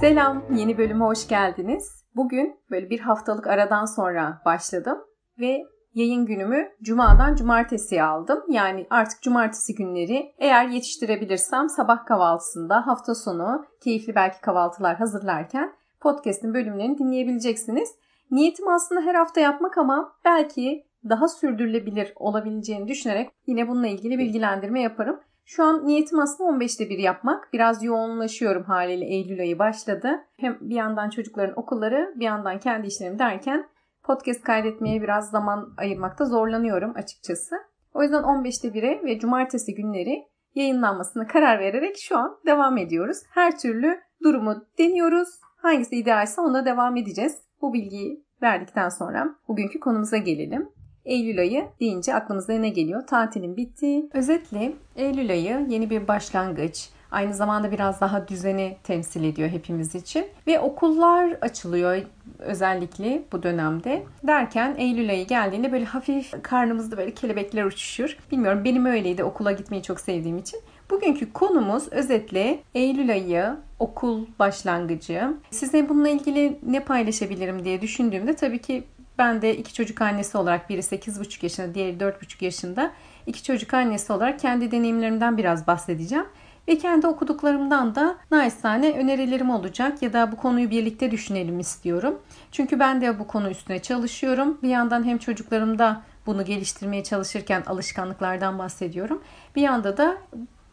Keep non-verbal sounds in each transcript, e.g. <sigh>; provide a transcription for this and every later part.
Selam, yeni bölüme hoş geldiniz. Bugün böyle bir haftalık aradan sonra başladım ve yayın günümü cumadan cumartesiye aldım. Yani artık cumartesi günleri eğer yetiştirebilirsem sabah kahvaltısında hafta sonu keyifli belki kahvaltılar hazırlarken podcast'in bölümlerini dinleyebileceksiniz. Niyetim aslında her hafta yapmak ama belki daha sürdürülebilir olabileceğini düşünerek yine bununla ilgili bilgilendirme yaparım. Şu an niyetim aslında 15'te bir yapmak. Biraz yoğunlaşıyorum haliyle Eylül ayı başladı. Hem bir yandan çocukların okulları bir yandan kendi işlerim derken podcast kaydetmeye biraz zaman ayırmakta zorlanıyorum açıkçası. O yüzden 15'te 1'e ve cumartesi günleri yayınlanmasına karar vererek şu an devam ediyoruz. Her türlü durumu deniyoruz. Hangisi idealse ona devam edeceğiz. Bu bilgiyi verdikten sonra bugünkü konumuza gelelim. Eylül ayı deyince aklımıza ne geliyor? Tatilin bittiği. Özetle Eylül ayı yeni bir başlangıç. Aynı zamanda biraz daha düzeni temsil ediyor hepimiz için. Ve okullar açılıyor özellikle bu dönemde. Derken Eylül ayı geldiğinde böyle hafif karnımızda böyle kelebekler uçuşur. Bilmiyorum benim öyleydi okula gitmeyi çok sevdiğim için. Bugünkü konumuz özetle Eylül ayı, okul başlangıcı. Size bununla ilgili ne paylaşabilirim diye düşündüğümde tabii ki ben de iki çocuk annesi olarak biri 8,5 yaşında, diğeri 4,5 yaşında iki çocuk annesi olarak kendi deneyimlerimden biraz bahsedeceğim. Ve kendi okuduklarımdan da naçizane önerilerim olacak ya da bu konuyu birlikte düşünelim istiyorum. Çünkü ben de bu konu üstüne çalışıyorum. Bir yandan hem çocuklarımda bunu geliştirmeye çalışırken alışkanlıklardan bahsediyorum. Bir yanda da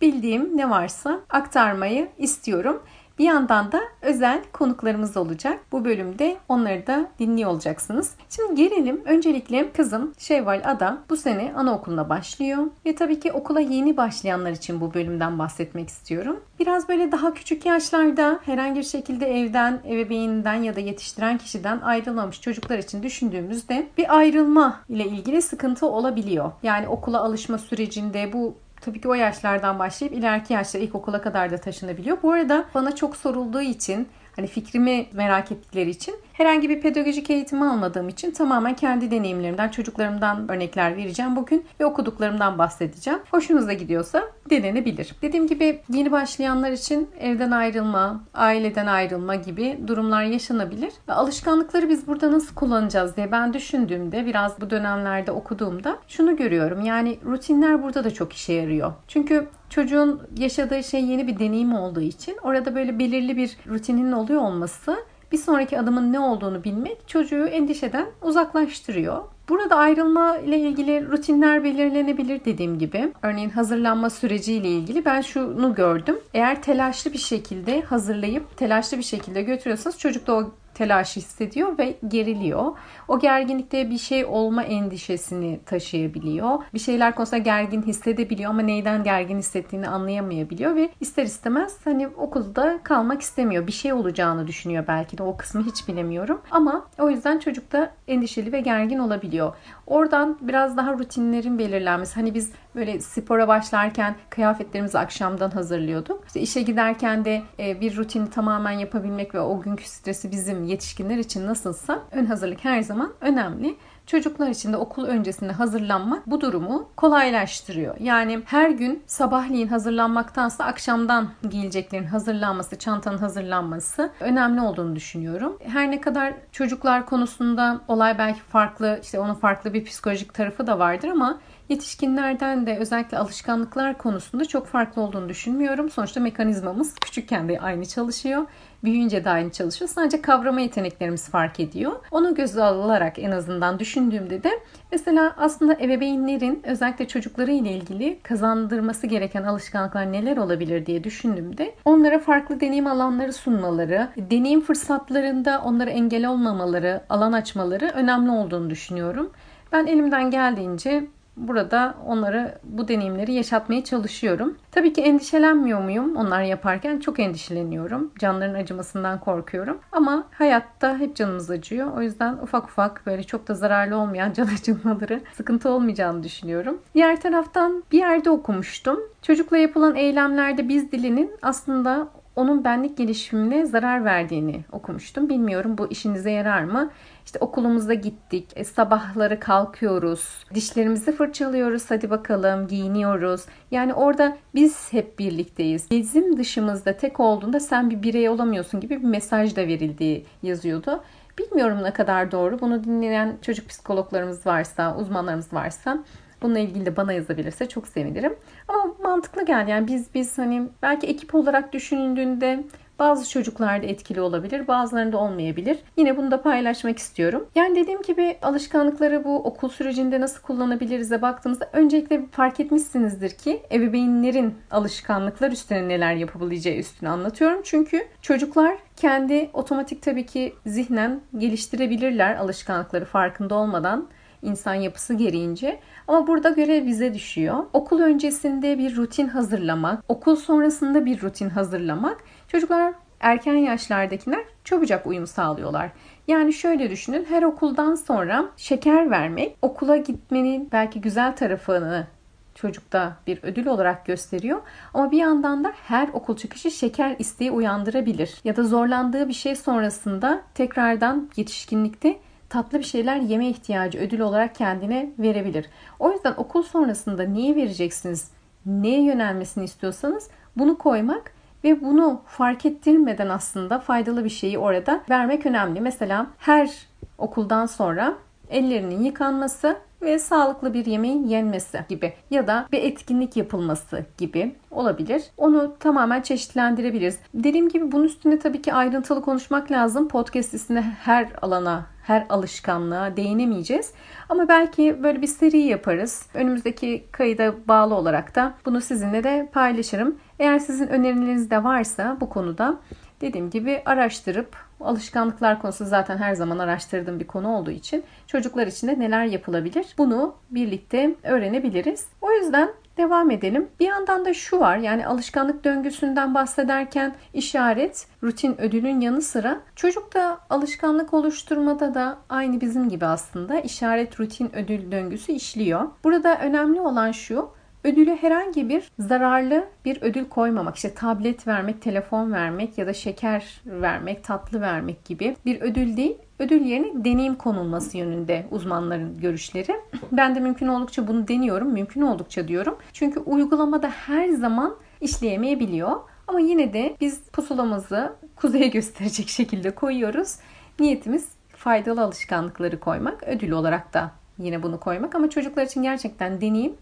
bildiğim ne varsa aktarmayı istiyorum. Bir yandan da özel konuklarımız olacak. Bu bölümde onları da dinliyor olacaksınız. Şimdi gelelim. Öncelikle kızım Şevval Ada bu sene anaokuluna başlıyor. Ve tabii ki okula yeni başlayanlar için bu bölümden bahsetmek istiyorum. Biraz böyle daha küçük yaşlarda herhangi bir şekilde evden, ebeveyninden ya da yetiştiren kişiden ayrılmamış çocuklar için düşündüğümüzde bir ayrılma ile ilgili sıkıntı olabiliyor. Yani okula alışma sürecinde bu tabii ki o yaşlardan başlayıp ileriki yaşta ilkokula kadar da taşınabiliyor. Bu arada bana çok sorulduğu için hani fikrimi merak ettikleri için herhangi bir pedagojik eğitim almadığım için tamamen kendi deneyimlerimden, çocuklarımdan örnekler vereceğim bugün ve okuduklarımdan bahsedeceğim. Hoşunuza gidiyorsa denenebilir. Dediğim gibi yeni başlayanlar için evden ayrılma, aileden ayrılma gibi durumlar yaşanabilir. Alışkanlıkları biz burada nasıl kullanacağız diye ben düşündüğümde biraz bu dönemlerde okuduğumda şunu görüyorum. Yani rutinler burada da çok işe yarıyor. Çünkü çocuğun yaşadığı şey yeni bir deneyim olduğu için orada böyle belirli bir rutinin oluyor olması bir sonraki adımın ne olduğunu bilmek çocuğu endişeden uzaklaştırıyor. Burada ayrılma ile ilgili rutinler belirlenebilir dediğim gibi. Örneğin hazırlanma süreciyle ilgili ben şunu gördüm. Eğer telaşlı bir şekilde hazırlayıp telaşlı bir şekilde götürüyorsanız çocuk da o telaş hissediyor ve geriliyor. O gerginlikte bir şey olma endişesini taşıyabiliyor. Bir şeyler konusunda gergin hissedebiliyor ama neyden gergin hissettiğini anlayamayabiliyor ve ister istemez hani okulda kalmak istemiyor. Bir şey olacağını düşünüyor belki de o kısmı hiç bilemiyorum. Ama o yüzden çocuk da endişeli ve gergin olabiliyor. Oradan biraz daha rutinlerin belirlenmesi. Hani biz böyle spora başlarken kıyafetlerimizi akşamdan hazırlıyorduk. İşte işe giderken de e, bir rutini tamamen yapabilmek ve o günkü stresi bizim yetişkinler için nasılsa ön hazırlık her zaman önemli. Çocuklar için de okul öncesinde hazırlanmak bu durumu kolaylaştırıyor. Yani her gün sabahleyin hazırlanmaktansa akşamdan giyileceklerin hazırlanması, çantanın hazırlanması önemli olduğunu düşünüyorum. Her ne kadar çocuklar konusunda olay belki farklı, işte onun farklı bir psikolojik tarafı da vardır ama Yetişkinlerden de özellikle alışkanlıklar konusunda çok farklı olduğunu düşünmüyorum. Sonuçta mekanizmamız küçükken de aynı çalışıyor. Büyüyünce de aynı çalışıyor. Sadece kavrama yeteneklerimiz fark ediyor. Onu göze alarak en azından düşündüğümde de mesela aslında ebeveynlerin özellikle çocukları ile ilgili kazandırması gereken alışkanlıklar neler olabilir diye düşündüğümde onlara farklı deneyim alanları sunmaları, deneyim fırsatlarında onlara engel olmamaları, alan açmaları önemli olduğunu düşünüyorum. Ben elimden geldiğince burada onlara bu deneyimleri yaşatmaya çalışıyorum. Tabii ki endişelenmiyor muyum onlar yaparken? Çok endişeleniyorum. Canların acımasından korkuyorum. Ama hayatta hep canımız acıyor. O yüzden ufak ufak böyle çok da zararlı olmayan <laughs> can acımaları sıkıntı olmayacağını düşünüyorum. Diğer taraftan bir yerde okumuştum. Çocukla yapılan eylemlerde biz dilinin aslında onun benlik gelişimine zarar verdiğini okumuştum. Bilmiyorum bu işinize yarar mı? İşte okulumuzda gittik, e, sabahları kalkıyoruz, dişlerimizi fırçalıyoruz, hadi bakalım giyiniyoruz. Yani orada biz hep birlikteyiz. Bizim dışımızda tek olduğunda sen bir birey olamıyorsun gibi bir mesaj da verildiği yazıyordu. Bilmiyorum ne kadar doğru. Bunu dinleyen çocuk psikologlarımız varsa, uzmanlarımız varsa bununla ilgili de bana yazabilirse çok sevinirim. Ama mantıklı geldi. Yani biz biz hani belki ekip olarak düşünüldüğünde bazı çocuklarda etkili olabilir, bazılarında olmayabilir. Yine bunu da paylaşmak istiyorum. Yani dediğim gibi alışkanlıkları bu okul sürecinde nasıl kullanabiliriz'e baktığımızda öncelikle fark etmişsinizdir ki ebeveynlerin alışkanlıklar üstüne neler yapabileceği üstüne anlatıyorum. Çünkü çocuklar kendi otomatik tabii ki zihnen geliştirebilirler alışkanlıkları farkında olmadan insan yapısı gereğince. Ama burada görev bize düşüyor. Okul öncesinde bir rutin hazırlamak, okul sonrasında bir rutin hazırlamak. Çocuklar erken yaşlardakiler çabucak uyum sağlıyorlar. Yani şöyle düşünün her okuldan sonra şeker vermek okula gitmenin belki güzel tarafını çocukta bir ödül olarak gösteriyor. Ama bir yandan da her okul çıkışı şeker isteği uyandırabilir. Ya da zorlandığı bir şey sonrasında tekrardan yetişkinlikte tatlı bir şeyler yeme ihtiyacı ödül olarak kendine verebilir. O yüzden okul sonrasında niye vereceksiniz, neye yönelmesini istiyorsanız bunu koymak ve bunu fark ettirmeden aslında faydalı bir şeyi orada vermek önemli. Mesela her okuldan sonra ellerinin yıkanması ve sağlıklı bir yemeğin yenmesi gibi ya da bir etkinlik yapılması gibi olabilir. Onu tamamen çeşitlendirebiliriz. Dediğim gibi bunun üstüne tabii ki ayrıntılı konuşmak lazım. Podcast üstüne her alana her alışkanlığa değinemeyeceğiz. Ama belki böyle bir seri yaparız. Önümüzdeki kayıda bağlı olarak da bunu sizinle de paylaşırım. Eğer sizin önerileriniz de varsa bu konuda dediğim gibi araştırıp alışkanlıklar konusu zaten her zaman araştırdığım bir konu olduğu için çocuklar için de neler yapılabilir bunu birlikte öğrenebiliriz. O yüzden Devam edelim. Bir yandan da şu var yani alışkanlık döngüsünden bahsederken işaret, rutin ödülün yanı sıra çocuk da alışkanlık oluşturmada da aynı bizim gibi aslında işaret, rutin, ödül döngüsü işliyor. Burada önemli olan şu Ödüle herhangi bir zararlı bir ödül koymamak. İşte tablet vermek, telefon vermek ya da şeker vermek, tatlı vermek gibi bir ödül değil. Ödül yerine deneyim konulması yönünde uzmanların görüşleri. Ben de mümkün oldukça bunu deniyorum. Mümkün oldukça diyorum. Çünkü uygulamada her zaman işleyemeyebiliyor. Ama yine de biz pusulamızı kuzeye <laughs> gösterecek şekilde koyuyoruz. Niyetimiz faydalı alışkanlıkları koymak, ödül olarak da yine bunu koymak ama çocuklar için gerçekten deneyim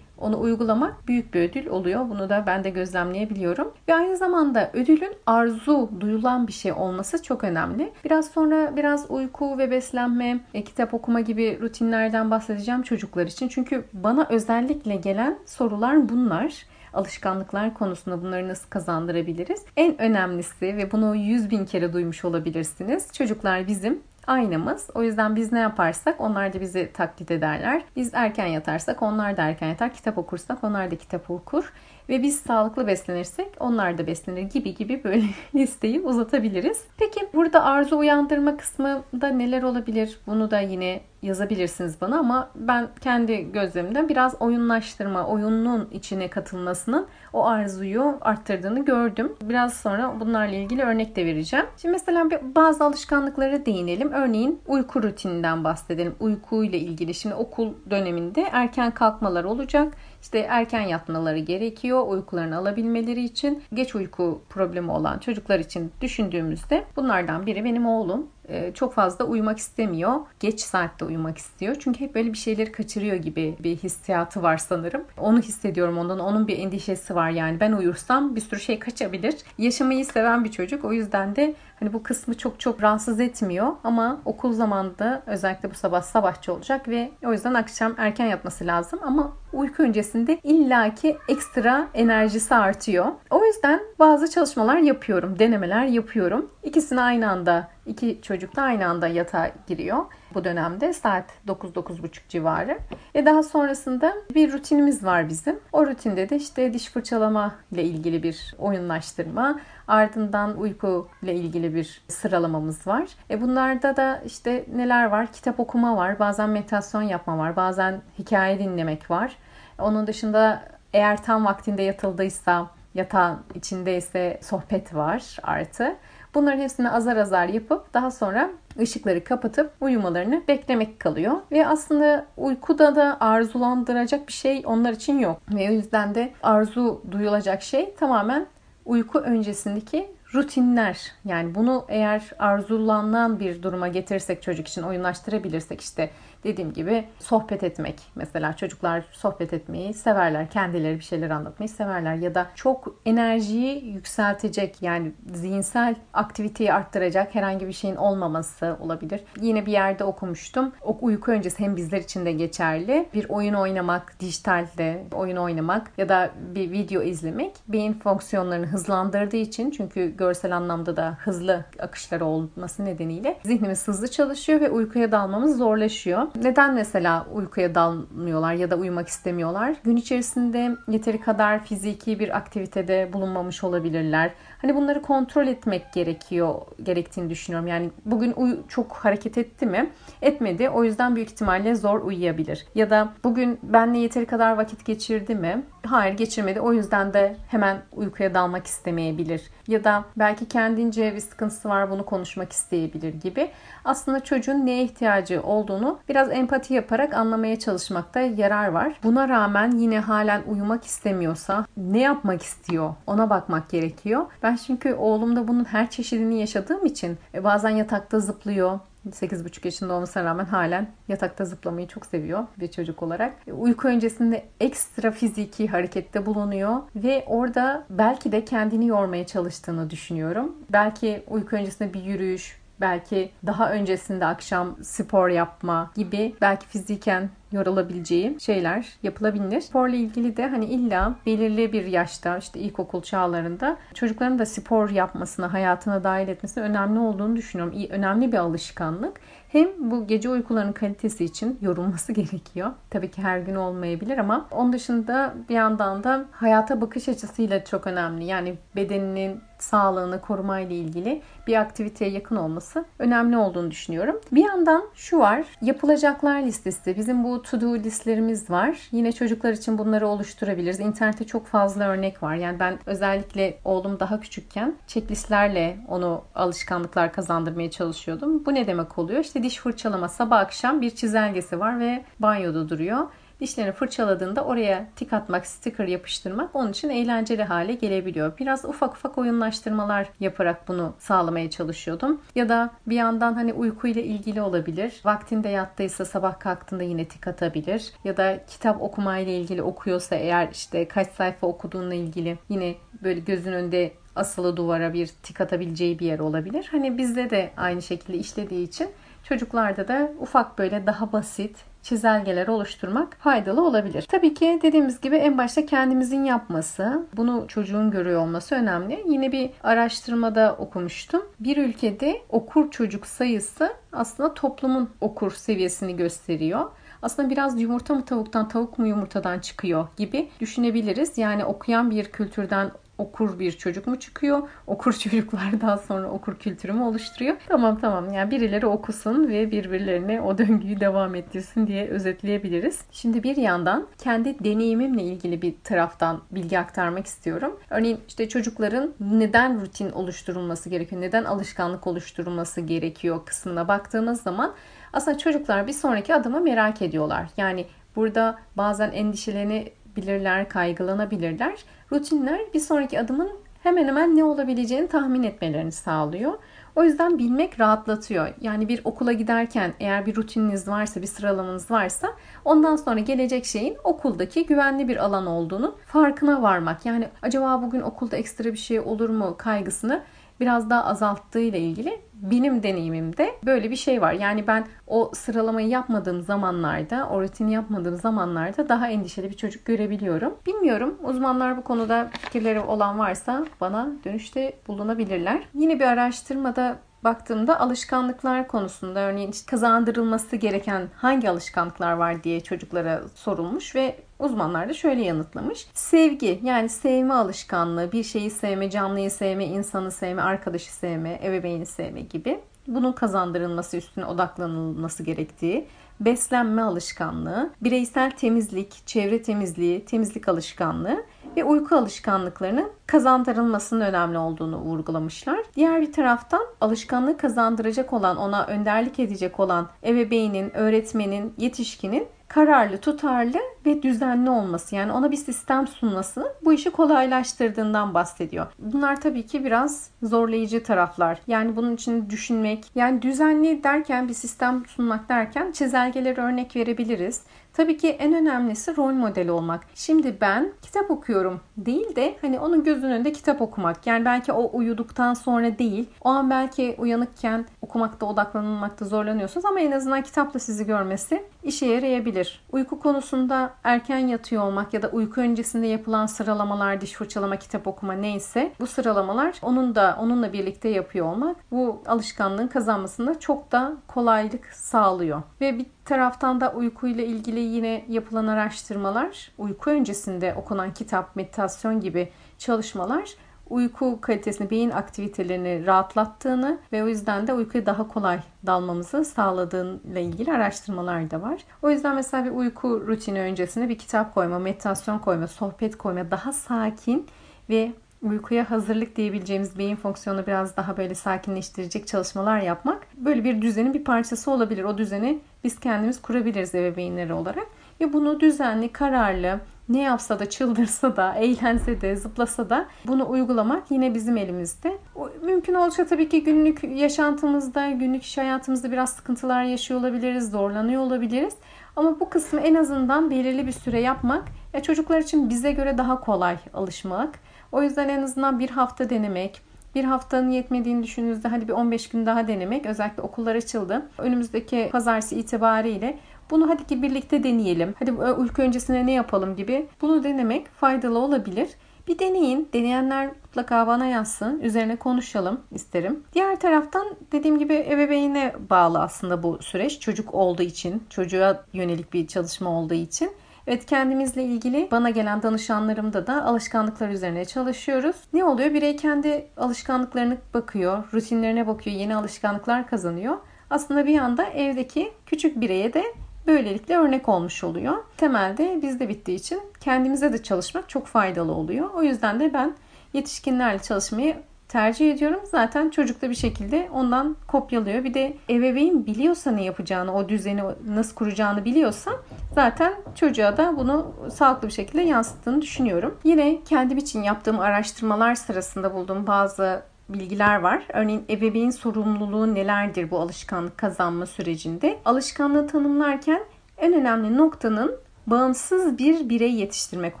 onu uygulamak büyük bir ödül oluyor. Bunu da ben de gözlemleyebiliyorum. Ve aynı zamanda ödülün arzu duyulan bir şey olması çok önemli. Biraz sonra biraz uyku ve beslenme, e, kitap okuma gibi rutinlerden bahsedeceğim çocuklar için. Çünkü bana özellikle gelen sorular bunlar alışkanlıklar konusunda bunları nasıl kazandırabiliriz? En önemlisi ve bunu yüz bin kere duymuş olabilirsiniz. Çocuklar bizim aynamız. O yüzden biz ne yaparsak onlar da bizi taklit ederler. Biz erken yatarsak onlar da erken yatar. Kitap okursak onlar da kitap okur. Ve biz sağlıklı beslenirsek onlar da beslenir gibi gibi böyle <laughs> listeyi uzatabiliriz. Peki burada arzu uyandırma kısmında neler olabilir? Bunu da yine yazabilirsiniz bana ama ben kendi gözlemimden biraz oyunlaştırma, oyunun içine katılmasının o arzuyu arttırdığını gördüm. Biraz sonra bunlarla ilgili örnek de vereceğim. Şimdi mesela bazı alışkanlıklara değinelim. Örneğin uyku rutininden bahsedelim. Uyku ile ilgili. Şimdi okul döneminde erken kalkmalar olacak. İşte erken yatmaları gerekiyor uykularını alabilmeleri için. Geç uyku problemi olan çocuklar için düşündüğümüzde bunlardan biri benim oğlum. Ee, çok fazla uyumak istemiyor. Geç saatte uyumak istiyor. Çünkü hep böyle bir şeyleri kaçırıyor gibi bir hissiyatı var sanırım. Onu hissediyorum ondan. Onun bir endişesi var yani. Ben uyursam bir sürü şey kaçabilir. Yaşamayı seven bir çocuk. O yüzden de hani bu kısmı çok çok rahatsız etmiyor. Ama okul zamanında özellikle bu sabah sabahçı olacak ve o yüzden akşam erken yatması lazım. Ama uyku öncesinde illaki ekstra enerjisi artıyor. O yüzden bazı çalışmalar yapıyorum, denemeler yapıyorum. İkisini aynı anda İki çocuk da aynı anda yatağa giriyor bu dönemde saat 9-9.30 civarı. Ve daha sonrasında bir rutinimiz var bizim. O rutinde de işte diş fırçalama ile ilgili bir oyunlaştırma, ardından uyku ile ilgili bir sıralamamız var. E bunlarda da işte neler var? Kitap okuma var, bazen meditasyon yapma var, bazen hikaye dinlemek var. Onun dışında eğer tam vaktinde yatıldıysa yatağın içindeyse sohbet var artı. Bunların hepsini azar azar yapıp daha sonra ışıkları kapatıp uyumalarını beklemek kalıyor. Ve aslında uykuda da arzulandıracak bir şey onlar için yok. Ve o yüzden de arzu duyulacak şey tamamen uyku öncesindeki rutinler yani bunu eğer arzulanan bir duruma getirirsek çocuk için oyunlaştırabilirsek işte dediğim gibi sohbet etmek. Mesela çocuklar sohbet etmeyi severler. Kendileri bir şeyler anlatmayı severler. Ya da çok enerjiyi yükseltecek yani zihinsel aktiviteyi arttıracak herhangi bir şeyin olmaması olabilir. Yine bir yerde okumuştum. O uyku öncesi hem bizler için de geçerli. Bir oyun oynamak, dijitalde oyun oynamak ya da bir video izlemek beyin fonksiyonlarını hızlandırdığı için çünkü görsel anlamda da hızlı akışları olması nedeniyle zihnimiz hızlı çalışıyor ve uykuya dalmamız zorlaşıyor. Neden mesela uykuya dalmıyorlar ya da uyumak istemiyorlar? Gün içerisinde yeteri kadar fiziki bir aktivitede bulunmamış olabilirler. Hani bunları kontrol etmek gerekiyor, gerektiğini düşünüyorum. Yani bugün uy çok hareket etti mi? Etmedi. O yüzden büyük ihtimalle zor uyuyabilir. Ya da bugün benle yeteri kadar vakit geçirdi mi? Hayır geçirmedi. O yüzden de hemen uykuya dalmak istemeyebilir. Ya da belki kendince bir sıkıntısı var bunu konuşmak isteyebilir gibi. Aslında çocuğun neye ihtiyacı olduğunu biraz empati yaparak anlamaya çalışmakta yarar var. Buna rağmen yine halen uyumak istemiyorsa ne yapmak istiyor ona bakmak gerekiyor. Ben çünkü oğlumda bunun her çeşidini yaşadığım için e, bazen yatakta zıplıyor, 8,5 yaşında olmasına rağmen halen yatakta zıplamayı çok seviyor bir çocuk olarak. Uyku öncesinde ekstra fiziki harekette bulunuyor ve orada belki de kendini yormaya çalıştığını düşünüyorum. Belki uyku öncesinde bir yürüyüş, belki daha öncesinde akşam spor yapma gibi belki fiziken yorulabileceği şeyler yapılabilir. Sporla ilgili de hani illa belirli bir yaşta işte ilkokul çağlarında çocukların da spor yapmasına, hayatına dahil etmesine önemli olduğunu düşünüyorum. İyi, önemli bir alışkanlık. Hem bu gece uykularının kalitesi için yorulması <laughs> gerekiyor. Tabii ki her gün olmayabilir ama onun dışında bir yandan da hayata bakış açısıyla çok önemli. Yani bedeninin sağlığını korumayla ilgili bir aktiviteye yakın olması önemli olduğunu düşünüyorum. Bir yandan şu var. Yapılacaklar listesi. Bizim bu to-do listlerimiz var. Yine çocuklar için bunları oluşturabiliriz. İnternette çok fazla örnek var. Yani ben özellikle oğlum daha küçükken checklistlerle onu alışkanlıklar kazandırmaya çalışıyordum. Bu ne demek oluyor? İşte diş fırçalama sabah akşam bir çizelgesi var ve banyoda duruyor. Dişlerini fırçaladığında oraya tik atmak, sticker yapıştırmak onun için eğlenceli hale gelebiliyor. Biraz ufak ufak oyunlaştırmalar yaparak bunu sağlamaya çalışıyordum. Ya da bir yandan hani uykuyla ilgili olabilir. Vaktinde yattıysa sabah kalktığında yine tik atabilir. Ya da kitap okumayla ilgili okuyorsa eğer işte kaç sayfa okuduğunla ilgili yine böyle gözün önünde asılı duvara bir tik atabileceği bir yer olabilir. Hani bizde de aynı şekilde işlediği için çocuklarda da ufak böyle daha basit çizelgeler oluşturmak faydalı olabilir. Tabii ki dediğimiz gibi en başta kendimizin yapması, bunu çocuğun görüyor olması önemli. Yine bir araştırmada okumuştum. Bir ülkede okur çocuk sayısı aslında toplumun okur seviyesini gösteriyor aslında biraz yumurta mı tavuktan, tavuk mu yumurtadan çıkıyor gibi düşünebiliriz. Yani okuyan bir kültürden okur bir çocuk mu çıkıyor? Okur <laughs> çocuklar daha sonra okur kültürü mü oluşturuyor? Tamam tamam yani birileri okusun ve birbirlerine o döngüyü devam ettirsin diye özetleyebiliriz. Şimdi bir yandan kendi deneyimimle ilgili bir taraftan bilgi aktarmak istiyorum. Örneğin işte çocukların neden rutin oluşturulması gerekiyor, neden alışkanlık oluşturulması gerekiyor kısmına baktığımız zaman aslında çocuklar bir sonraki adımı merak ediyorlar. Yani burada bazen endişelerini bilirler, kaygılanabilirler. Rutinler bir sonraki adımın hemen hemen ne olabileceğini tahmin etmelerini sağlıyor. O yüzden bilmek rahatlatıyor. Yani bir okula giderken eğer bir rutininiz varsa, bir sıralamanız varsa ondan sonra gelecek şeyin okuldaki güvenli bir alan olduğunu farkına varmak. Yani acaba bugün okulda ekstra bir şey olur mu kaygısını biraz daha azalttığı ile ilgili benim deneyimimde böyle bir şey var. Yani ben o sıralamayı yapmadığım zamanlarda, o rutini yapmadığım zamanlarda daha endişeli bir çocuk görebiliyorum. Bilmiyorum. Uzmanlar bu konuda fikirleri olan varsa bana dönüşte bulunabilirler. Yine bir araştırmada baktığımda alışkanlıklar konusunda örneğin kazandırılması gereken hangi alışkanlıklar var diye çocuklara sorulmuş ve uzmanlar da şöyle yanıtlamış. Sevgi yani sevme alışkanlığı, bir şeyi sevme, canlıyı sevme, insanı sevme, arkadaşı sevme, ebeveyni sevme gibi bunun kazandırılması üstüne odaklanılması gerektiği, beslenme alışkanlığı, bireysel temizlik, çevre temizliği, temizlik alışkanlığı ve uyku alışkanlıklarının kazandırılmasının önemli olduğunu vurgulamışlar. Diğer bir taraftan alışkanlığı kazandıracak olan, ona önderlik edecek olan ebeveynin, öğretmenin, yetişkinin kararlı, tutarlı ve düzenli olması yani ona bir sistem sunması bu işi kolaylaştırdığından bahsediyor. Bunlar tabii ki biraz zorlayıcı taraflar. Yani bunun için düşünmek, yani düzenli derken bir sistem sunmak derken çizelgeleri örnek verebiliriz. Tabii ki en önemlisi rol modeli olmak. Şimdi ben kitap okuyorum değil de hani onun gözünün önünde kitap okumak. Yani belki o uyuduktan sonra değil. O an belki uyanıkken okumakta odaklanılmakta zorlanıyorsunuz ama en azından kitapla sizi görmesi işe yarayabilir. Uyku konusunda erken yatıyor olmak ya da uyku öncesinde yapılan sıralamalar, diş fırçalama, kitap okuma neyse bu sıralamalar onun da onunla birlikte yapıyor olmak bu alışkanlığın kazanmasında çok da kolaylık sağlıyor. Ve bir taraftan da uykuyla ilgili yine yapılan araştırmalar, uyku öncesinde okunan kitap, meditasyon gibi çalışmalar uyku kalitesini, beyin aktivitelerini rahatlattığını ve o yüzden de uykuya daha kolay dalmamızı sağladığıyla ilgili araştırmalar da var. O yüzden mesela bir uyku rutini öncesinde bir kitap koyma, meditasyon koyma, sohbet koyma, daha sakin ve uykuya hazırlık diyebileceğimiz beyin fonksiyonunu biraz daha böyle sakinleştirecek çalışmalar yapmak böyle bir düzenin bir parçası olabilir. O düzeni biz kendimiz kurabiliriz ebeveynleri olarak. Ve bunu düzenli, kararlı, ne yapsa da çıldırsa da, <laughs> eğlense de, zıplasa da bunu uygulamak yine bizim elimizde. Mümkün olursa tabii ki günlük yaşantımızda, günlük iş hayatımızda biraz sıkıntılar yaşıyor olabiliriz, zorlanıyor olabiliriz. Ama bu kısmı en azından belirli bir süre yapmak ya çocuklar için bize göre daha kolay alışmak. O yüzden en azından bir hafta denemek, bir haftanın yetmediğini düşündüğünüzde hadi bir 15 gün daha denemek. Özellikle okullar açıldı. Önümüzdeki pazartesi itibariyle bunu hadi ki birlikte deneyelim. Hadi uyku öncesine ne yapalım gibi. Bunu denemek faydalı olabilir. Bir deneyin. Deneyenler mutlaka bana yazsın. Üzerine konuşalım isterim. Diğer taraftan dediğim gibi ebeveyne bağlı aslında bu süreç. Çocuk olduğu için, çocuğa yönelik bir çalışma olduğu için. Evet kendimizle ilgili bana gelen danışanlarımda da alışkanlıklar üzerine çalışıyoruz. Ne oluyor? Birey kendi alışkanlıklarını bakıyor, rutinlerine bakıyor, yeni alışkanlıklar kazanıyor. Aslında bir yanda evdeki küçük bireye de böylelikle örnek olmuş oluyor. Temelde bizde bittiği için kendimize de çalışmak çok faydalı oluyor. O yüzden de ben yetişkinlerle çalışmayı tercih ediyorum. Zaten çocuk da bir şekilde ondan kopyalıyor. Bir de ebeveyn biliyorsa ne yapacağını, o düzeni nasıl kuracağını biliyorsa zaten çocuğa da bunu sağlıklı bir şekilde yansıttığını düşünüyorum. Yine kendim için yaptığım araştırmalar sırasında bulduğum bazı bilgiler var. Örneğin ebeveyn sorumluluğu nelerdir bu alışkanlık kazanma sürecinde? Alışkanlığı tanımlarken en önemli noktanın bağımsız bir birey yetiştirmek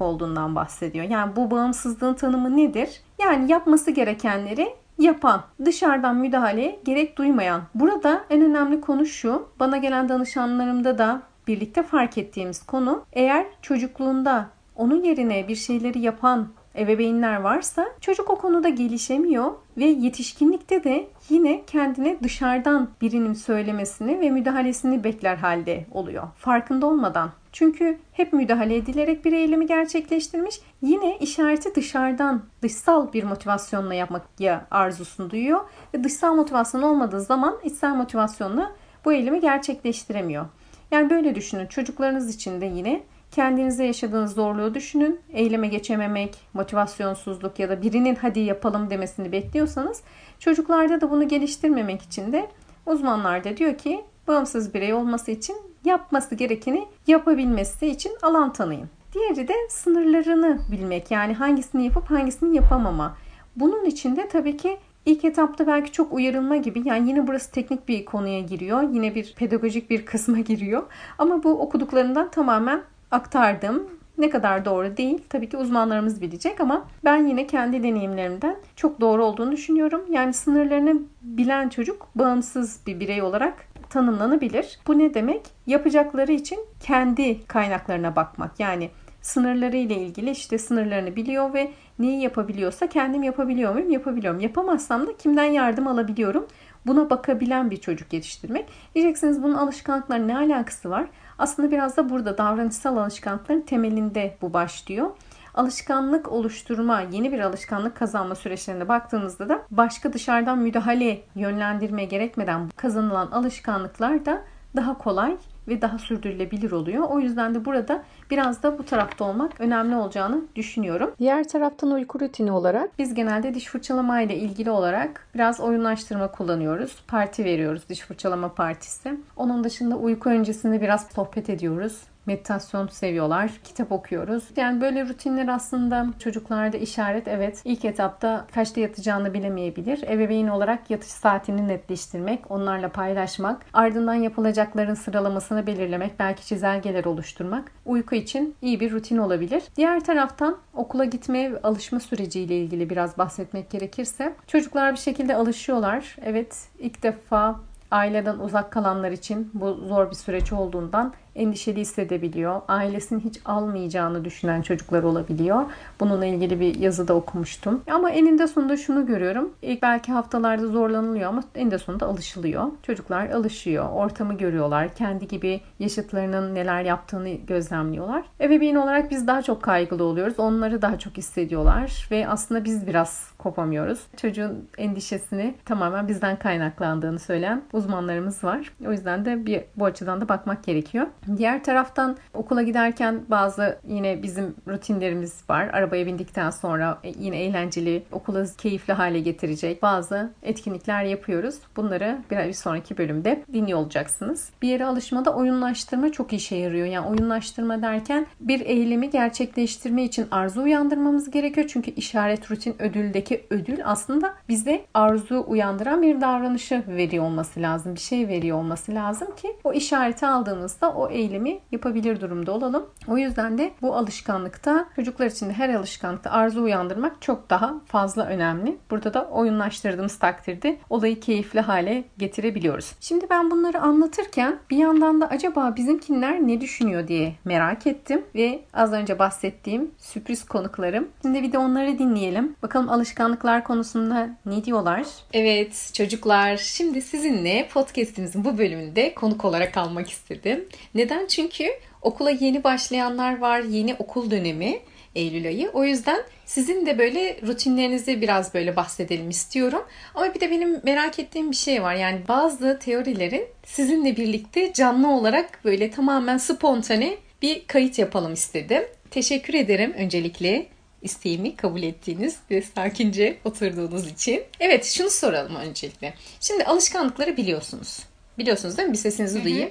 olduğundan bahsediyor. Yani bu bağımsızlığın tanımı nedir? Yani yapması gerekenleri yapan, dışarıdan müdahale gerek duymayan. Burada en önemli konu şu. Bana gelen danışanlarımda da birlikte fark ettiğimiz konu eğer çocukluğunda onun yerine bir şeyleri yapan ebeveynler varsa çocuk o konuda gelişemiyor ve yetişkinlikte de yine kendine dışarıdan birinin söylemesini ve müdahalesini bekler halde oluyor. Farkında olmadan. Çünkü hep müdahale edilerek bir eylemi gerçekleştirmiş. Yine işareti dışarıdan, dışsal bir motivasyonla yapmak ya arzusunu duyuyor. Ve dışsal motivasyon olmadığı zaman içsel motivasyonla bu eylemi gerçekleştiremiyor. Yani böyle düşünün. Çocuklarınız için de yine Kendinize yaşadığınız zorluğu düşünün. Eyleme geçememek, motivasyonsuzluk ya da birinin hadi yapalım demesini bekliyorsanız çocuklarda da bunu geliştirmemek için de uzmanlar da diyor ki bağımsız birey olması için yapması gerekeni yapabilmesi için alan tanıyın. Diğeri de sınırlarını bilmek yani hangisini yapıp hangisini yapamama. Bunun için de tabii ki İlk etapta belki çok uyarılma gibi yani yine burası teknik bir konuya giriyor. Yine bir pedagojik bir kısma giriyor. Ama bu okuduklarından tamamen aktardım. Ne kadar doğru değil tabii ki uzmanlarımız bilecek ama ben yine kendi deneyimlerimden çok doğru olduğunu düşünüyorum. Yani sınırlarını bilen çocuk bağımsız bir birey olarak tanımlanabilir. Bu ne demek? Yapacakları için kendi kaynaklarına bakmak. Yani sınırları ile ilgili işte sınırlarını biliyor ve neyi yapabiliyorsa kendim yapabiliyor muyum? Yapabiliyorum. Yapamazsam da kimden yardım alabiliyorum? Buna bakabilen bir çocuk yetiştirmek. Diyeceksiniz bunun alışkanlıklarla ne alakası var? Aslında biraz da burada davranışsal alışkanlıkların temelinde bu başlıyor. Alışkanlık oluşturma, yeni bir alışkanlık kazanma süreçlerine baktığınızda da başka dışarıdan müdahale, yönlendirme gerekmeden kazanılan alışkanlıklar da daha kolay ve daha sürdürülebilir oluyor. O yüzden de burada biraz da bu tarafta olmak önemli olacağını düşünüyorum. Diğer taraftan uyku rutini olarak biz genelde diş fırçalama ile ilgili olarak biraz oyunlaştırma kullanıyoruz. Parti veriyoruz diş fırçalama partisi. Onun dışında uyku öncesinde biraz sohbet ediyoruz meditasyon seviyorlar. Kitap okuyoruz. Yani böyle rutinler aslında çocuklarda işaret evet ilk etapta kaçta yatacağını bilemeyebilir. Ebeveyn olarak yatış saatini netleştirmek, onlarla paylaşmak, ardından yapılacakların sıralamasını belirlemek, belki çizelgeler oluşturmak uyku için iyi bir rutin olabilir. Diğer taraftan okula gitmeye alışma süreciyle ilgili biraz bahsetmek gerekirse çocuklar bir şekilde alışıyorlar. Evet ilk defa aileden uzak kalanlar için bu zor bir süreç olduğundan endişeli hissedebiliyor. Ailesinin hiç almayacağını düşünen çocuklar olabiliyor. Bununla ilgili bir yazıda okumuştum. Ama eninde sonunda şunu görüyorum. İlk belki haftalarda zorlanılıyor ama eninde sonunda alışılıyor. Çocuklar alışıyor. Ortamı görüyorlar. Kendi gibi yaşıtlarının neler yaptığını gözlemliyorlar. Ebeveyn olarak biz daha çok kaygılı oluyoruz. Onları daha çok hissediyorlar ve aslında biz biraz kopamıyoruz. Çocuğun endişesini tamamen bizden kaynaklandığını söyleyen uzmanlarımız var. O yüzden de bir bu açıdan da bakmak gerekiyor. Diğer taraftan okula giderken bazı yine bizim rutinlerimiz var. Arabaya bindikten sonra e, yine eğlenceli, okulu keyifli hale getirecek bazı etkinlikler yapıyoruz. Bunları bir, sonraki bölümde dinliyor olacaksınız. Bir yere alışmada oyunlaştırma çok işe yarıyor. Yani oyunlaştırma derken bir eylemi gerçekleştirme için arzu uyandırmamız gerekiyor. Çünkü işaret rutin ödüldeki ödül aslında bize arzu uyandıran bir davranışı veriyor olması lazım. Bir şey veriyor olması lazım ki o işareti aldığımızda o eylemi yapabilir durumda olalım. O yüzden de bu alışkanlıkta çocuklar için de her alışkanlıkta arzu uyandırmak çok daha fazla önemli. Burada da oyunlaştırdığımız takdirde olayı keyifli hale getirebiliyoruz. Şimdi ben bunları anlatırken bir yandan da acaba bizimkinler ne düşünüyor diye merak ettim ve az önce bahsettiğim sürpriz konuklarım. Şimdi bir de onları dinleyelim. Bakalım alışkanlıklar konusunda ne diyorlar? Evet çocuklar şimdi sizinle podcastimizin bu bölümünde konuk olarak almak istedim. Neden? Çünkü okula yeni başlayanlar var, yeni okul dönemi. Eylül ayı. O yüzden sizin de böyle rutinlerinizi biraz böyle bahsedelim istiyorum. Ama bir de benim merak ettiğim bir şey var. Yani bazı teorilerin sizinle birlikte canlı olarak böyle tamamen spontane bir kayıt yapalım istedim. Teşekkür ederim öncelikle isteğimi kabul ettiğiniz ve sakince oturduğunuz için. Evet şunu soralım öncelikle. Şimdi alışkanlıkları biliyorsunuz. Biliyorsunuz değil mi? Bir sesinizi duyayım.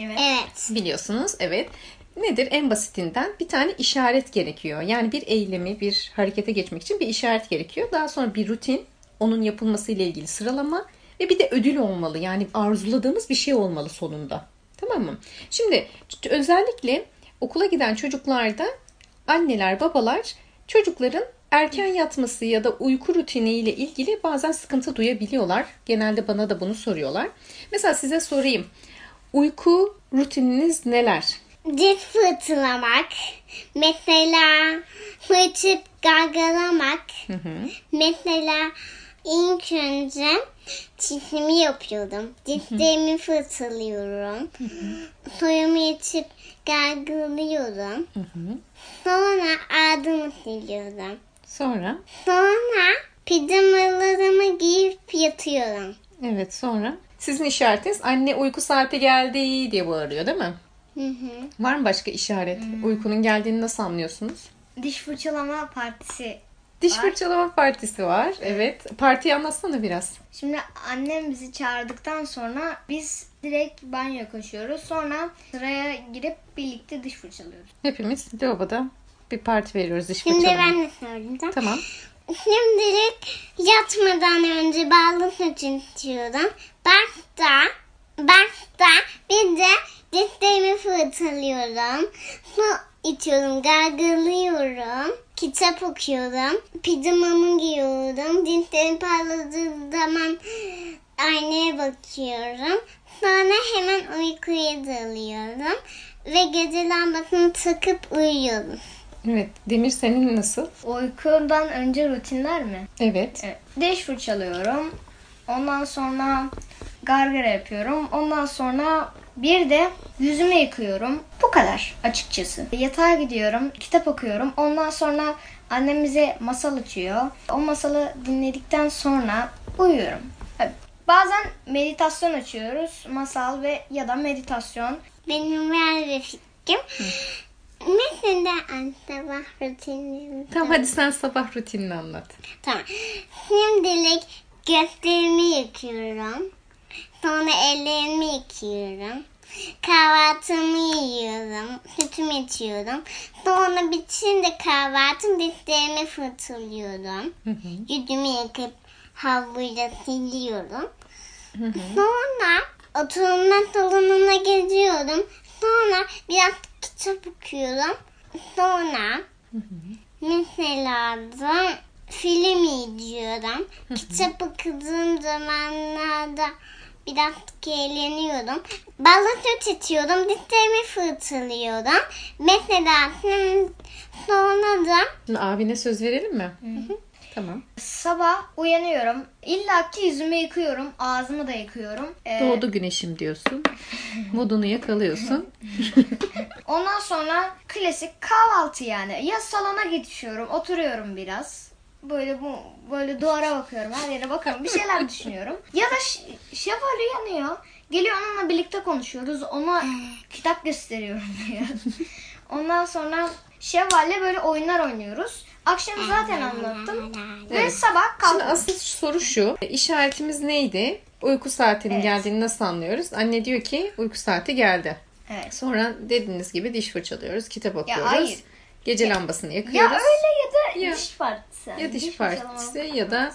Evet. evet. Biliyorsunuz evet. Nedir? En basitinden bir tane işaret gerekiyor. Yani bir eylemi, bir harekete geçmek için bir işaret gerekiyor. Daha sonra bir rutin, onun yapılması ile ilgili sıralama ve bir de ödül olmalı. Yani arzuladığımız bir şey olmalı sonunda. Tamam mı? Şimdi özellikle okula giden çocuklarda anneler, babalar çocukların erken yatması ya da uyku rutini ile ilgili bazen sıkıntı duyabiliyorlar. Genelde bana da bunu soruyorlar. Mesela size sorayım. Uyku rutininiz neler? Diş fırçalamak. Mesela fırçıp gargalamak. Hı hı. Mesela ilk önce çişimi yapıyordum. Dişlerimi fırçalıyorum. Suyumu içip gargalıyorum. Hı hı. Sonra ağzımı siliyorum. Sonra? Sonra pijamalarımı giyip yatıyorum. Evet sonra? Sizin işaretiniz anne uyku saati geldi diye bağırıyor değil mi? Hı hı. Var mı başka işaret? Hı. Uykunun geldiğini nasıl anlıyorsunuz? Diş fırçalama partisi Diş var. fırçalama partisi var. Evet. Partiyi anlatsana biraz. Şimdi annem bizi çağırdıktan sonra biz direkt banyo koşuyoruz. Sonra sıraya girip birlikte diş fırçalıyoruz. Hepimiz lavaboda bir parti veriyoruz diş Şimdi fırçalama. Şimdi ben de söyleyeceğim. Tamam. Şimdilik yatmadan önce ballı süt içiyorum. Başta, başta bir de dişlerimi fırçalıyorum. Su içiyorum, gargalıyorum. Kitap okuyorum. Pijamamı giyiyorum. Dişlerim parladığı zaman aynaya bakıyorum. Sonra hemen uykuya dalıyorum. Ve gece lambasını takıp uyuyorum. Evet. Demir senin nasıl? Uykudan önce rutinler mi? Evet. evet. Diş fırçalıyorum. Ondan sonra gargara yapıyorum. Ondan sonra bir de yüzümü yıkıyorum. Bu kadar açıkçası. Yatağa gidiyorum, kitap okuyorum. Ondan sonra annem bize masal açıyor. O masalı dinledikten sonra uyuyorum. Bazen meditasyon açıyoruz. Masal ve ya da meditasyon. Benim var bir fikrim. Mesela sabah rutinlerim. Tamam hadi sen sabah rutinini anlat. Tamam. Şimdilik gözlerimi yıkıyorum. Sonra ellerimi yıkıyorum. Kahvaltımı yiyorum. Sütümü içiyorum. Sonra bitince kahvaltım dişlerimi fırçalıyorum. Yüzümü yıkıp havluyla siliyorum. Sonra oturma salonuna geziyorum. Sonra biraz kitap okuyorum. Sonra mesela da film izliyorum. Kitap okuduğum zamanlarda biraz eğleniyorum. Balık içiyorum. Dişlerimi fırçalıyorum. Mesela sonra da Şimdi abine söz verelim mi? Tamam. Sabah uyanıyorum. İlla ki yüzümü yıkıyorum. Ağzımı da yıkıyorum. Ee, Doğdu güneşim diyorsun. <laughs> Modunu yakalıyorsun. Ondan sonra klasik kahvaltı yani. Ya salona geçiyorum, oturuyorum biraz. Böyle bu böyle duvara bakıyorum, her yere bakıyorum. Bir şeyler düşünüyorum. Ya da Şevval uyanıyor. Geliyor onunla birlikte konuşuyoruz. Ona kitap gösteriyorum <laughs> biraz. Ondan sonra Şevval'le böyle oyunlar oynuyoruz. Akşam zaten anlattım. Ve Evet. sabah Şimdi kalktım. asıl soru şu. İşaretimiz neydi? Uyku saatinin Evet. geldiğini nasıl anlıyoruz? Anne diyor ki uyku saati geldi. Evet. Sonra dediğiniz gibi diş fırçalıyoruz, kitap okuyoruz. hayır. Gece lambasını Ya yakıyoruz. öyle ya da Ya- diş partisi. Ya diş fırçalama. partisi ya da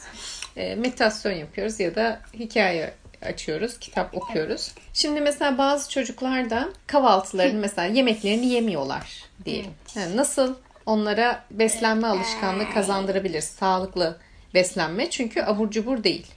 e, meditasyon yapıyoruz ya da hikaye açıyoruz, kitap okuyoruz. Şimdi mesela bazı çocuklar da kahvaltılarını mesela yemeklerini yemiyorlar diyelim. Yani nasıl onlara beslenme alışkanlığı kazandırabilir? Sağlıklı beslenme çünkü abur cubur değil.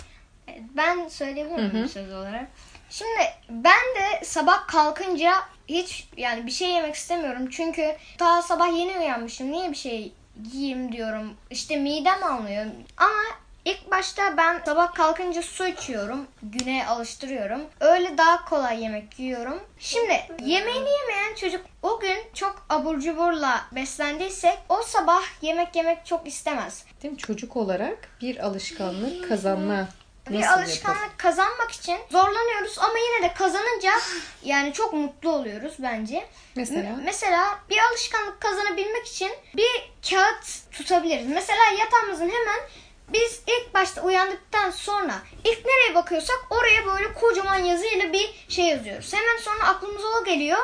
Ben söyleyebilir miyim söz olarak? Şimdi ben de sabah kalkınca hiç yani bir şey yemek istemiyorum. Çünkü daha sabah yeni uyanmışım. Niye bir şey yiyeyim diyorum. İşte midem almıyor. Ama ilk başta ben sabah kalkınca su içiyorum. Güne alıştırıyorum. Öyle daha kolay yemek yiyorum. Şimdi yemeğini yemeyen çocuk o gün çok abur cuburla beslendiysek o sabah yemek yemek çok istemez. Değil mi? Çocuk olarak bir alışkanlık kazanma bir nasıl alışkanlık yapalım? kazanmak için zorlanıyoruz ama yine de kazanınca <sighs> yani çok mutlu oluyoruz bence. Mesela? M- mesela bir alışkanlık kazanabilmek için bir kağıt tutabiliriz. Mesela yatağımızın hemen biz ilk başta uyandıktan sonra ilk nereye bakıyorsak oraya böyle kocaman yazıyla bir şey yazıyoruz. Hemen sonra aklımıza o geliyor.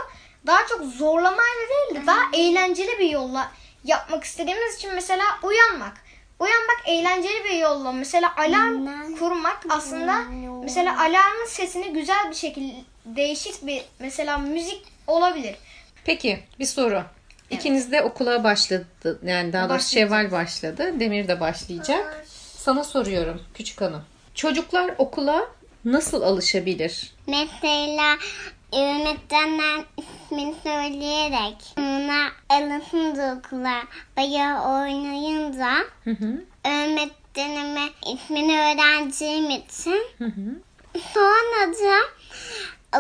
Daha çok zorlamayla değil de daha eğlenceli bir yolla yapmak istediğimiz için mesela uyanmak. Uyanmak eğlenceli bir yolla. Mesela alarm kurmak aslında mesela alarmın sesini güzel bir şekilde değişik bir mesela müzik olabilir. Peki bir soru. İkiniz de okula başladı. Yani daha doğrusu. Şevval başladı. Demir de başlayacak. Sana soruyorum küçük hanım. Çocuklar okula nasıl alışabilir? Mesela öğretmenler ismini söyleyerek ona alışınca okula bayağı oynayınca Hı hı. öğretmenime ismini öğreneceğim için Hı hı. sonra da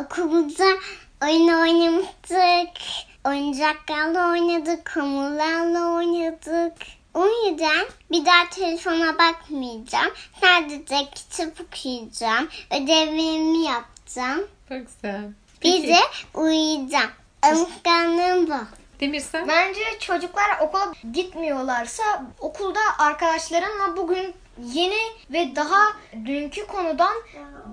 okulda oyun oynamıştık. Oyuncaklarla oynadık, hamurlarla oynadık. O yüzden bir daha telefona bakmayacağım. Sadece kitap okuyacağım. Ödevlerimi yapacağım. Çok güzel. Bir de uyuyacağım. Alışkanlığım bu. Demir sen? Bence çocuklar okula gitmiyorlarsa okulda arkadaşlarınla bugün yeni ve daha dünkü konudan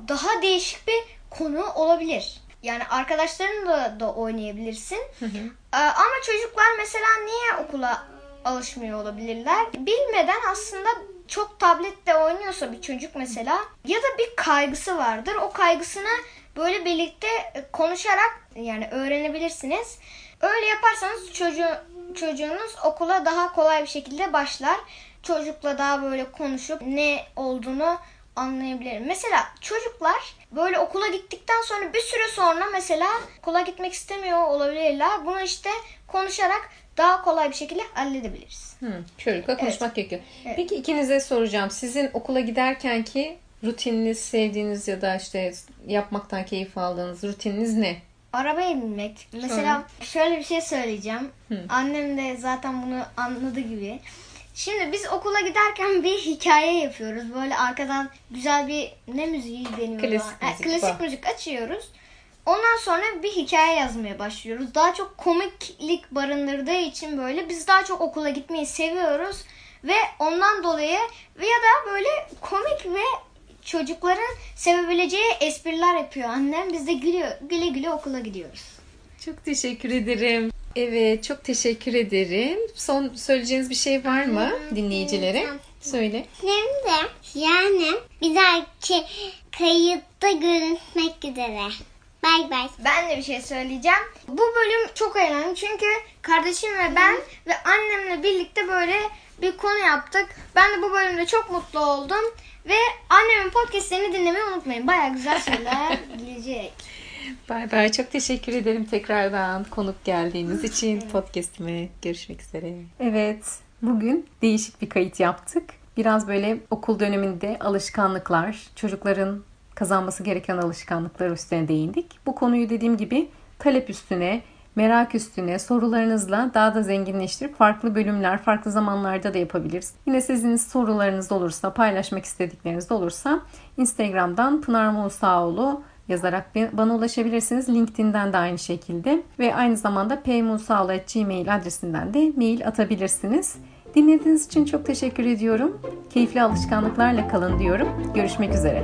daha değişik bir konu olabilir. Yani arkadaşlarınla da oynayabilirsin. Hı hı. Ee, Ama çocuklar mesela niye okula alışmıyor olabilirler? Bilmeden aslında çok tablette oynuyorsa bir çocuk mesela ya da bir kaygısı vardır. O kaygısını böyle birlikte konuşarak yani öğrenebilirsiniz. Öyle yaparsanız çocuğu, çocuğunuz okula daha kolay bir şekilde başlar. Çocukla daha böyle konuşup ne olduğunu anlayabilir. Mesela çocuklar böyle okula gittikten sonra bir süre sonra mesela okula gitmek istemiyor olabilirler. Bunu işte konuşarak daha kolay bir şekilde halledebiliriz. Hı, çocukla konuşmak gerekiyor. Evet. Peki ikinize soracağım. Sizin okula giderken ki rutininiz, sevdiğiniz ya da işte yapmaktan keyif aldığınız rutininiz ne? Arabaya binmek. Mesela şöyle bir şey söyleyeceğim. Hı. Annem de zaten bunu anladı gibi. Şimdi biz okula giderken bir hikaye yapıyoruz. Böyle arkadan güzel bir ne müziği deniyor? Klasik müzik, klasik müzik açıyoruz. Ondan sonra bir hikaye yazmaya başlıyoruz. Daha çok komiklik barındırdığı için böyle biz daha çok okula gitmeyi seviyoruz. Ve ondan dolayı ya da böyle komik ve çocukların sevebileceği espriler yapıyor annem. Biz de gülüyor, güle güle okula gidiyoruz. Çok teşekkür ederim. Evet, çok teşekkür ederim. Son söyleyeceğiniz bir şey var mı dinleyicilere? Söyle. Şimdi yani bir dahaki kayıtta görüşmek üzere. Bay bay. Ben de bir şey söyleyeceğim. Bu bölüm çok eğlendim çünkü kardeşim ve ben ve annemle birlikte böyle bir konu yaptık. Ben de bu bölümde çok mutlu oldum. Ve annemin podcastlerini dinlemeyi unutmayın. Baya güzel şeyler <laughs> gelecek. Bay bay. Çok teşekkür ederim tekrardan konuk geldiğiniz için podcast'ime. Görüşmek üzere. Evet, bugün değişik bir kayıt yaptık. Biraz böyle okul döneminde alışkanlıklar, çocukların kazanması gereken alışkanlıklar üstüne değindik. Bu konuyu dediğim gibi talep üstüne, merak üstüne sorularınızla daha da zenginleştirip farklı bölümler, farklı zamanlarda da yapabiliriz. Yine sizin sorularınız olursa, paylaşmak istedikleriniz olursa Instagram'dan Pınar Musaoğlu yazarak bana ulaşabilirsiniz. LinkedIn'den de aynı şekilde ve aynı zamanda pmusaoğlu.gmail adresinden de mail atabilirsiniz. Dinlediğiniz için çok teşekkür ediyorum. Keyifli alışkanlıklarla kalın diyorum. Görüşmek üzere.